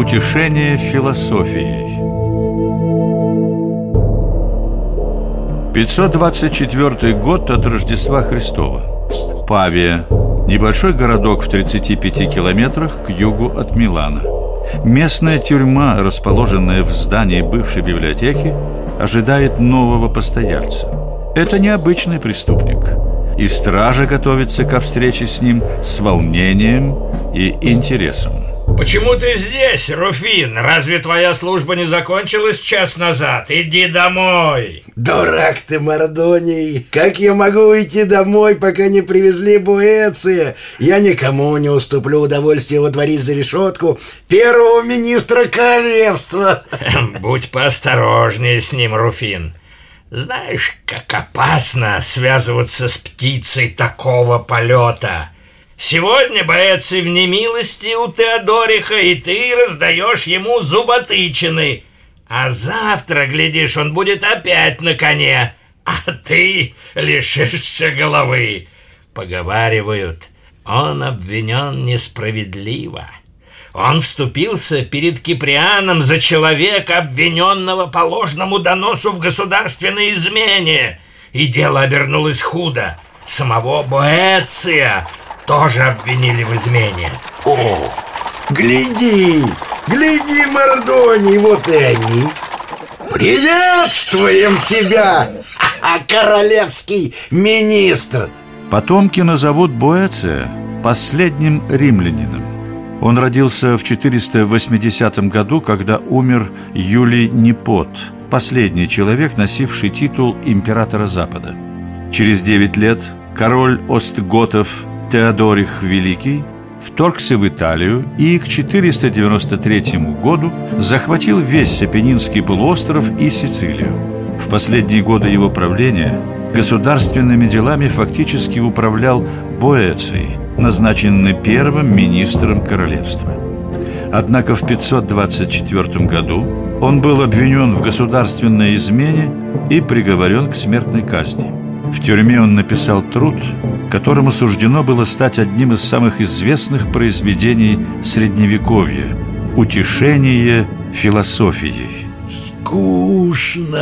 Утешение философией 524 год от Рождества Христова Павия Небольшой городок в 35 километрах к югу от Милана Местная тюрьма, расположенная в здании бывшей библиотеки, ожидает нового постояльца. Это необычный преступник. И стража готовится ко встрече с ним с волнением и интересом. Почему ты здесь, Руфин? Разве твоя служба не закончилась час назад? Иди домой Дурак ты, Мордоний Как я могу уйти домой, пока не привезли Буэция? Я никому не уступлю удовольствие водворить за решетку Первого министра королевства Будь поосторожнее с ним, Руфин Знаешь, как опасно связываться с птицей такого полета Сегодня боец в немилости у Теодориха, и ты раздаешь ему зуботычины. А завтра, глядишь, он будет опять на коне, а ты лишишься головы. Поговаривают, он обвинен несправедливо. Он вступился перед Киприаном за человека, обвиненного по ложному доносу в государственной измене. И дело обернулось худо. Самого Боэция тоже обвинили в измене. О, гляди, гляди, Мордоний, вот и они. Приветствуем тебя, королевский министр. Потомки назовут Боэция последним римлянином. Он родился в 480 году, когда умер Юлий Непот, последний человек, носивший титул императора Запада. Через девять лет король Остготов Теодорих Великий вторгся в Италию и к 493 году захватил весь Апеннинский полуостров и Сицилию. В последние годы его правления государственными делами фактически управлял Боэций, назначенный первым министром королевства. Однако в 524 году он был обвинен в государственной измене и приговорен к смертной казни. В тюрьме он написал труд, которому суждено было стать одним из самых известных произведений Средневековья «Утешение философией». Скучно.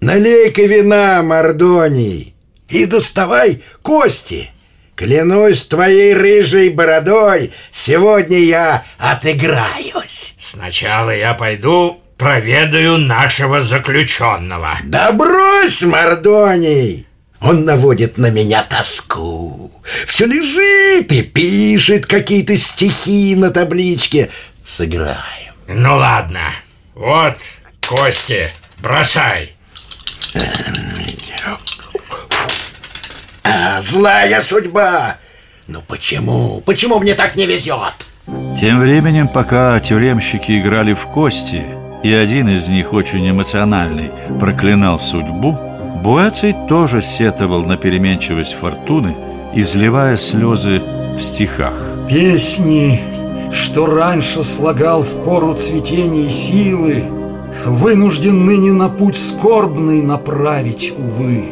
Налей-ка вина, Мордоний, и доставай кости. Клянусь твоей рыжей бородой, сегодня я отыграюсь. Сначала я пойду проведаю нашего заключенного. Да брось, Мордоний! Он наводит на меня тоску. Все лежит и пишет какие-то стихи на табличке. Сыграем. Ну ладно. Вот кости. Бросай. А, злая судьба. Ну почему? Почему мне так не везет? Тем временем, пока тюремщики играли в кости, и один из них, очень эмоциональный, проклинал судьбу, Буэций тоже сетовал на переменчивость фортуны, изливая слезы в стихах. Песни, что раньше слагал в пору цветения силы, Вынужден ныне на путь скорбный направить, увы.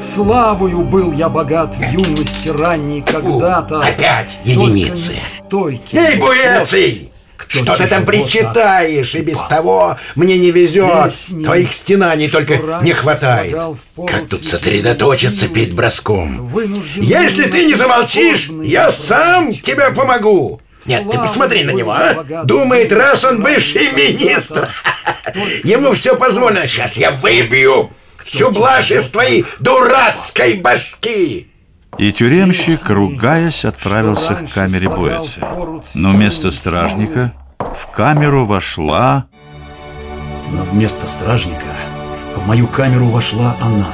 Славою был я богат в юности ранней когда-то. Опять единицы. Стойкий. Эй, Буэций! Что ты там причитаешь? И без того мне не везет. Твоих стенаний только не хватает. Как тут сосредоточиться силы, перед броском? Если ты не замолчишь, я сам тебе помогу. Нет, ты посмотри на него, а? Думает, раз он бывший министр, ему все позволено. Сейчас я выбью всю блажь из твоей дурацкой башки. И тюремщик, ругаясь, отправился к камере пору Но вместо стражника в камеру вошла... Но вместо стражника в мою камеру вошла она.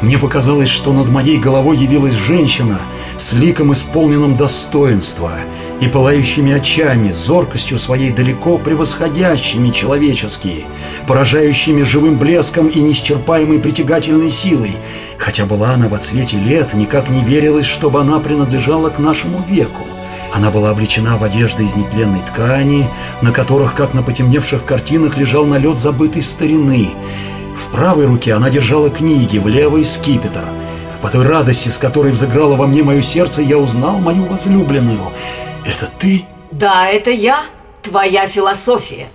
Мне показалось, что над моей головой явилась женщина с ликом исполненным достоинства и пылающими очами, зоркостью своей далеко превосходящими человеческие, поражающими живым блеском и неисчерпаемой притягательной силой. Хотя была она в цвете лет, никак не верилось, чтобы она принадлежала к нашему веку. Она была облечена в одежды из нетленной ткани, на которых, как на потемневших картинах, лежал налет забытой старины. В правой руке она держала книги, в левой — скипетр. По той радости, с которой взыграло во мне мое сердце, я узнал мою возлюбленную. Это ты? Да, это я, твоя философия.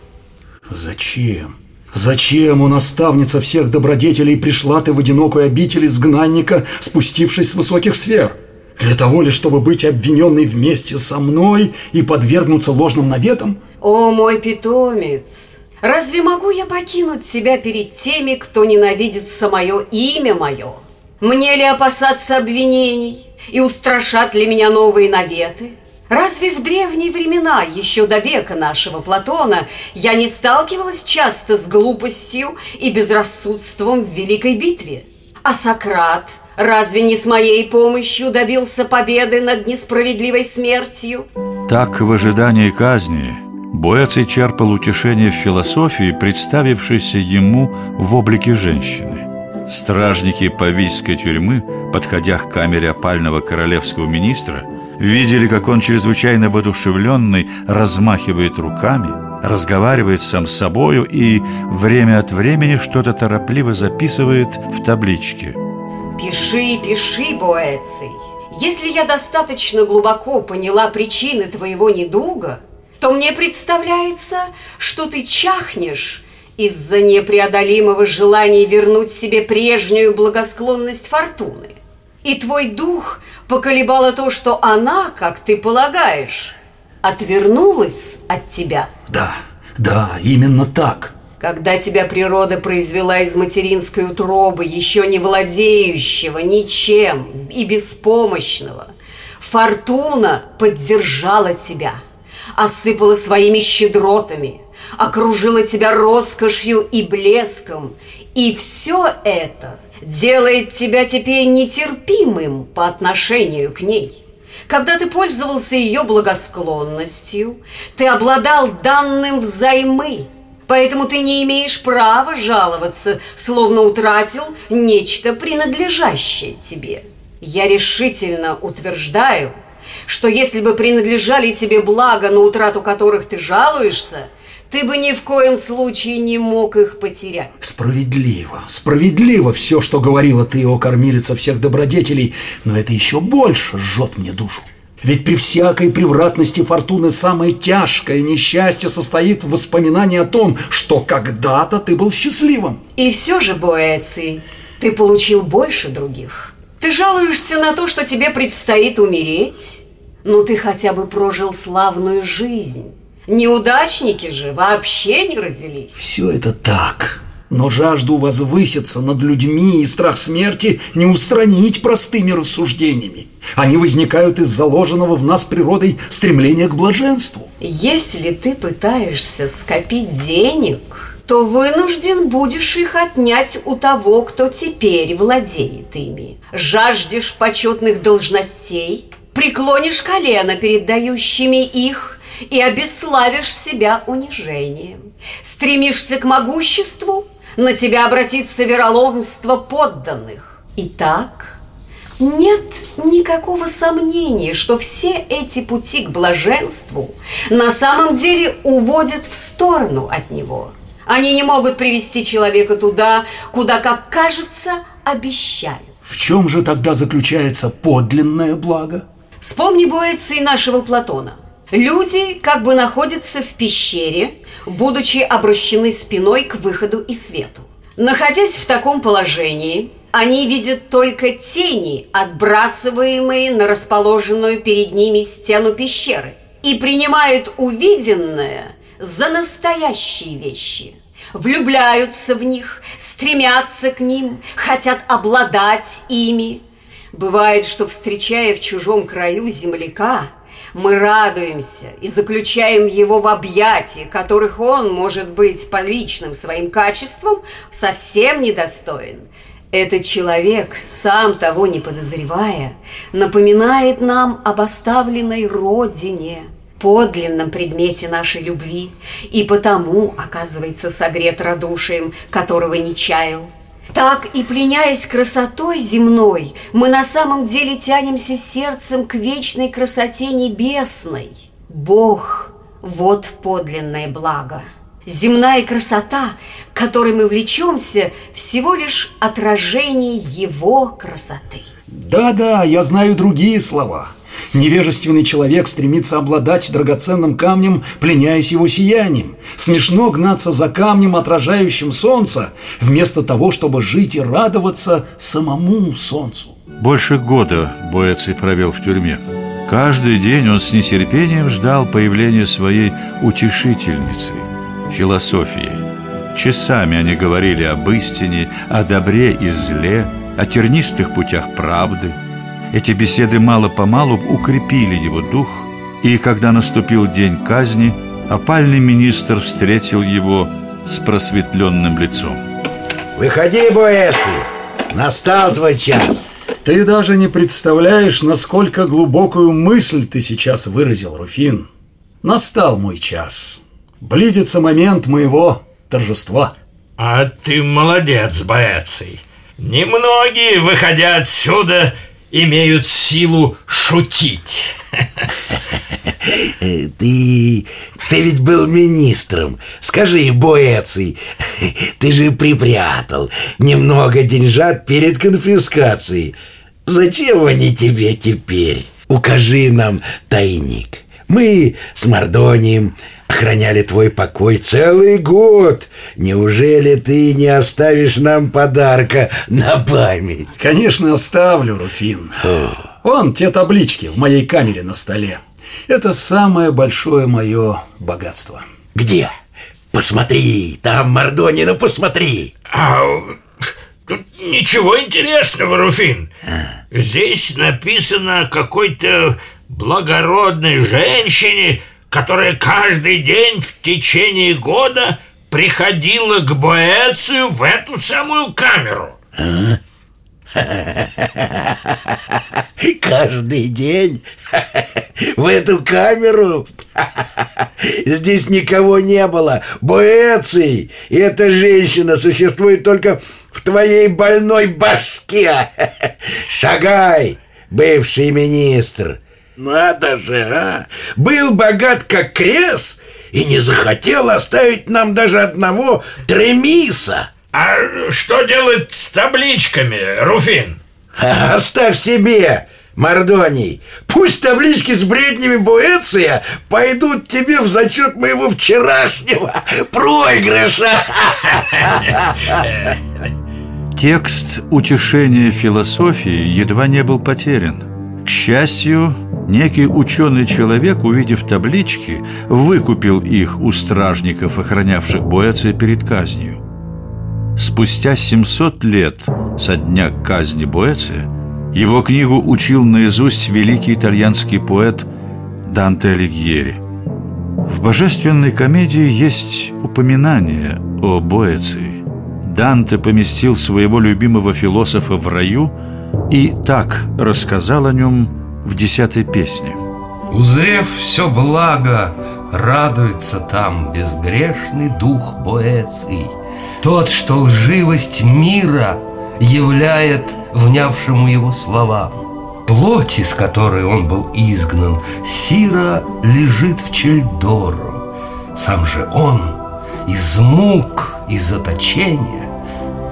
Зачем? Зачем, у наставница всех добродетелей, пришла ты в одинокую обитель изгнанника, спустившись с высоких сфер? Для того ли, чтобы быть обвиненной вместе со мной и подвергнуться ложным наветам? О, мой питомец, разве могу я покинуть тебя перед теми, кто ненавидит самое имя мое? Мне ли опасаться обвинений и устрашат ли меня новые наветы? Разве в древние времена, еще до века нашего Платона, я не сталкивалась часто с глупостью и безрассудством в великой битве? А Сократ разве не с моей помощью добился победы над несправедливой смертью? Так, в ожидании казни, Боэций черпал утешение в философии, представившейся ему в облике женщины. Стражники павийской тюрьмы, подходя к камере опального королевского министра, видели, как он чрезвычайно воодушевленный размахивает руками, разговаривает сам с собою и время от времени что-то торопливо записывает в табличке. Пиши, пиши, Боэций. Если я достаточно глубоко поняла причины твоего недуга, то мне представляется, что ты чахнешь из-за непреодолимого желания вернуть себе прежнюю благосклонность фортуны. И твой дух поколебало то, что она, как ты полагаешь, отвернулась от тебя. Да, да, именно так. Когда тебя природа произвела из материнской утробы, еще не владеющего ничем и беспомощного, фортуна поддержала тебя, осыпала своими щедротами – окружила тебя роскошью и блеском, и все это делает тебя теперь нетерпимым по отношению к ней. Когда ты пользовался ее благосклонностью, ты обладал данным взаймы, поэтому ты не имеешь права жаловаться, словно утратил нечто принадлежащее тебе. Я решительно утверждаю, что если бы принадлежали тебе блага, на утрату которых ты жалуешься – ты бы ни в коем случае не мог их потерять. Справедливо, справедливо все, что говорила ты, о кормилица всех добродетелей, но это еще больше жжет мне душу. Ведь при всякой превратности фортуны самое тяжкое несчастье состоит в воспоминании о том, что когда-то ты был счастливым. И все же, Боэций, ты получил больше других. Ты жалуешься на то, что тебе предстоит умереть, но ты хотя бы прожил славную жизнь. Неудачники же вообще не родились. Все это так. Но жажду возвыситься над людьми и страх смерти не устранить простыми рассуждениями. Они возникают из заложенного в нас природой стремления к блаженству. Если ты пытаешься скопить денег, то вынужден будешь их отнять у того, кто теперь владеет ими. Жаждешь почетных должностей, преклонишь колено перед дающими их – и обесславишь себя унижением. Стремишься к могуществу, на тебя обратится вероломство подданных. Итак, нет никакого сомнения, что все эти пути к блаженству на самом деле уводят в сторону от него. Они не могут привести человека туда, куда, как кажется, обещают. В чем же тогда заключается подлинное благо? Вспомни Боэции нашего Платона – Люди как бы находятся в пещере, будучи обращены спиной к выходу и свету. Находясь в таком положении, они видят только тени, отбрасываемые на расположенную перед ними стену пещеры, и принимают увиденное за настоящие вещи. Влюбляются в них, стремятся к ним, хотят обладать ими. Бывает, что, встречая в чужом краю земляка – мы радуемся и заключаем его в объятия, которых он, может быть, по личным своим качествам совсем недостоин. Этот человек, сам того не подозревая, напоминает нам об оставленной родине, подлинном предмете нашей любви, и потому, оказывается, согрет радушием, которого не чаял. Так и пленяясь красотой земной, мы на самом деле тянемся сердцем к вечной красоте небесной. Бог – вот подлинное благо. Земная красота, которой мы влечемся, всего лишь отражение Его красоты. Да-да, я знаю другие слова. Невежественный человек стремится обладать драгоценным камнем, пленяясь его сиянием. Смешно гнаться за камнем, отражающим солнце, вместо того, чтобы жить и радоваться самому солнцу. Больше года Боэций провел в тюрьме. Каждый день он с нетерпением ждал появления своей утешительницы – философии. Часами они говорили об истине, о добре и зле, о тернистых путях правды. Эти беседы мало-помалу укрепили его дух, и когда наступил день казни, опальный министр встретил его с просветленным лицом. Выходи, Боэций, настал твой час. Ты даже не представляешь, насколько глубокую мысль ты сейчас выразил, Руфин. Настал мой час. Близится момент моего торжества. А ты молодец, Боэций. Немногие, выходя отсюда, имеют силу шутить. Э, Ты... ты ведь был министром. Скажи, Боэций, ты же припрятал немного деньжат перед конфискацией. Зачем они тебе теперь? Укажи нам тайник. Мы с Мордонием охраняли твой покой целый год. Неужели ты не оставишь нам подарка на память? Конечно, оставлю, Руфин. Вон те таблички в моей камере на столе. Это самое большое мое богатство. Где? Посмотри, там Мордони, ну посмотри. А тут ничего интересного, Руфин. Здесь написано о какой-то благородной женщине, которая каждый день в течение года приходила к Боэцию в эту самую камеру. Каждый день в эту камеру здесь никого не было. Боэций, и эта женщина существует только в твоей больной башке. Шагай, бывший министр. Надо же, а! Был богат как крес и не захотел оставить нам даже одного тремиса. А что делать с табличками, Руфин? Оставь себе, Мордоний. Пусть таблички с бреднями Буэция пойдут тебе в зачет моего вчерашнего проигрыша. Текст утешения философии едва не был потерян. К счастью, некий ученый человек, увидев таблички, выкупил их у стражников, охранявших Боэция перед казнью. Спустя 700 лет со дня казни Боэция его книгу учил наизусть великий итальянский поэт Данте Алигьери. В «Божественной комедии» есть упоминание о Боэции. Данте поместил своего любимого философа в раю и так рассказал о нем в десятой песне. Узрев все благо, радуется там безгрешный дух Боэций. Тот, что лживость мира являет внявшему его словам. Плоть, из которой он был изгнан, Сира лежит в Чельдору. Сам же он из мук и заточения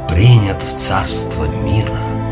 принят в царство мира.